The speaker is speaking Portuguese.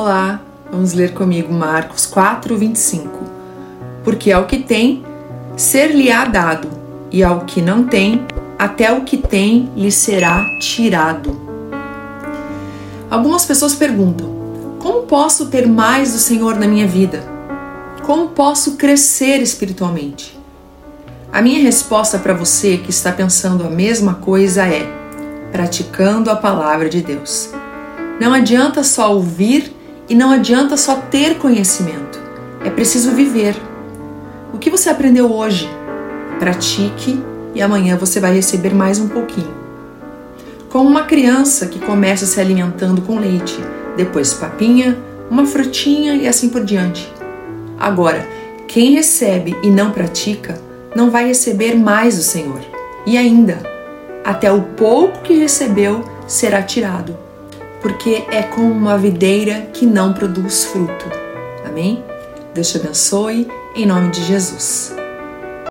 Olá, vamos ler comigo Marcos 4, 25. Porque ao que tem, ser-lhe-á dado, e ao que não tem, até o que tem lhe será tirado. Algumas pessoas perguntam: como posso ter mais do Senhor na minha vida? Como posso crescer espiritualmente? A minha resposta para você que está pensando a mesma coisa é: praticando a palavra de Deus. Não adianta só ouvir e não adianta só ter conhecimento, é preciso viver. O que você aprendeu hoje? Pratique e amanhã você vai receber mais um pouquinho. Como uma criança que começa se alimentando com leite, depois papinha, uma frutinha e assim por diante. Agora, quem recebe e não pratica, não vai receber mais do Senhor. E ainda, até o pouco que recebeu será tirado porque é como uma videira que não produz fruto. Amém? Deus te abençoe, em nome de Jesus.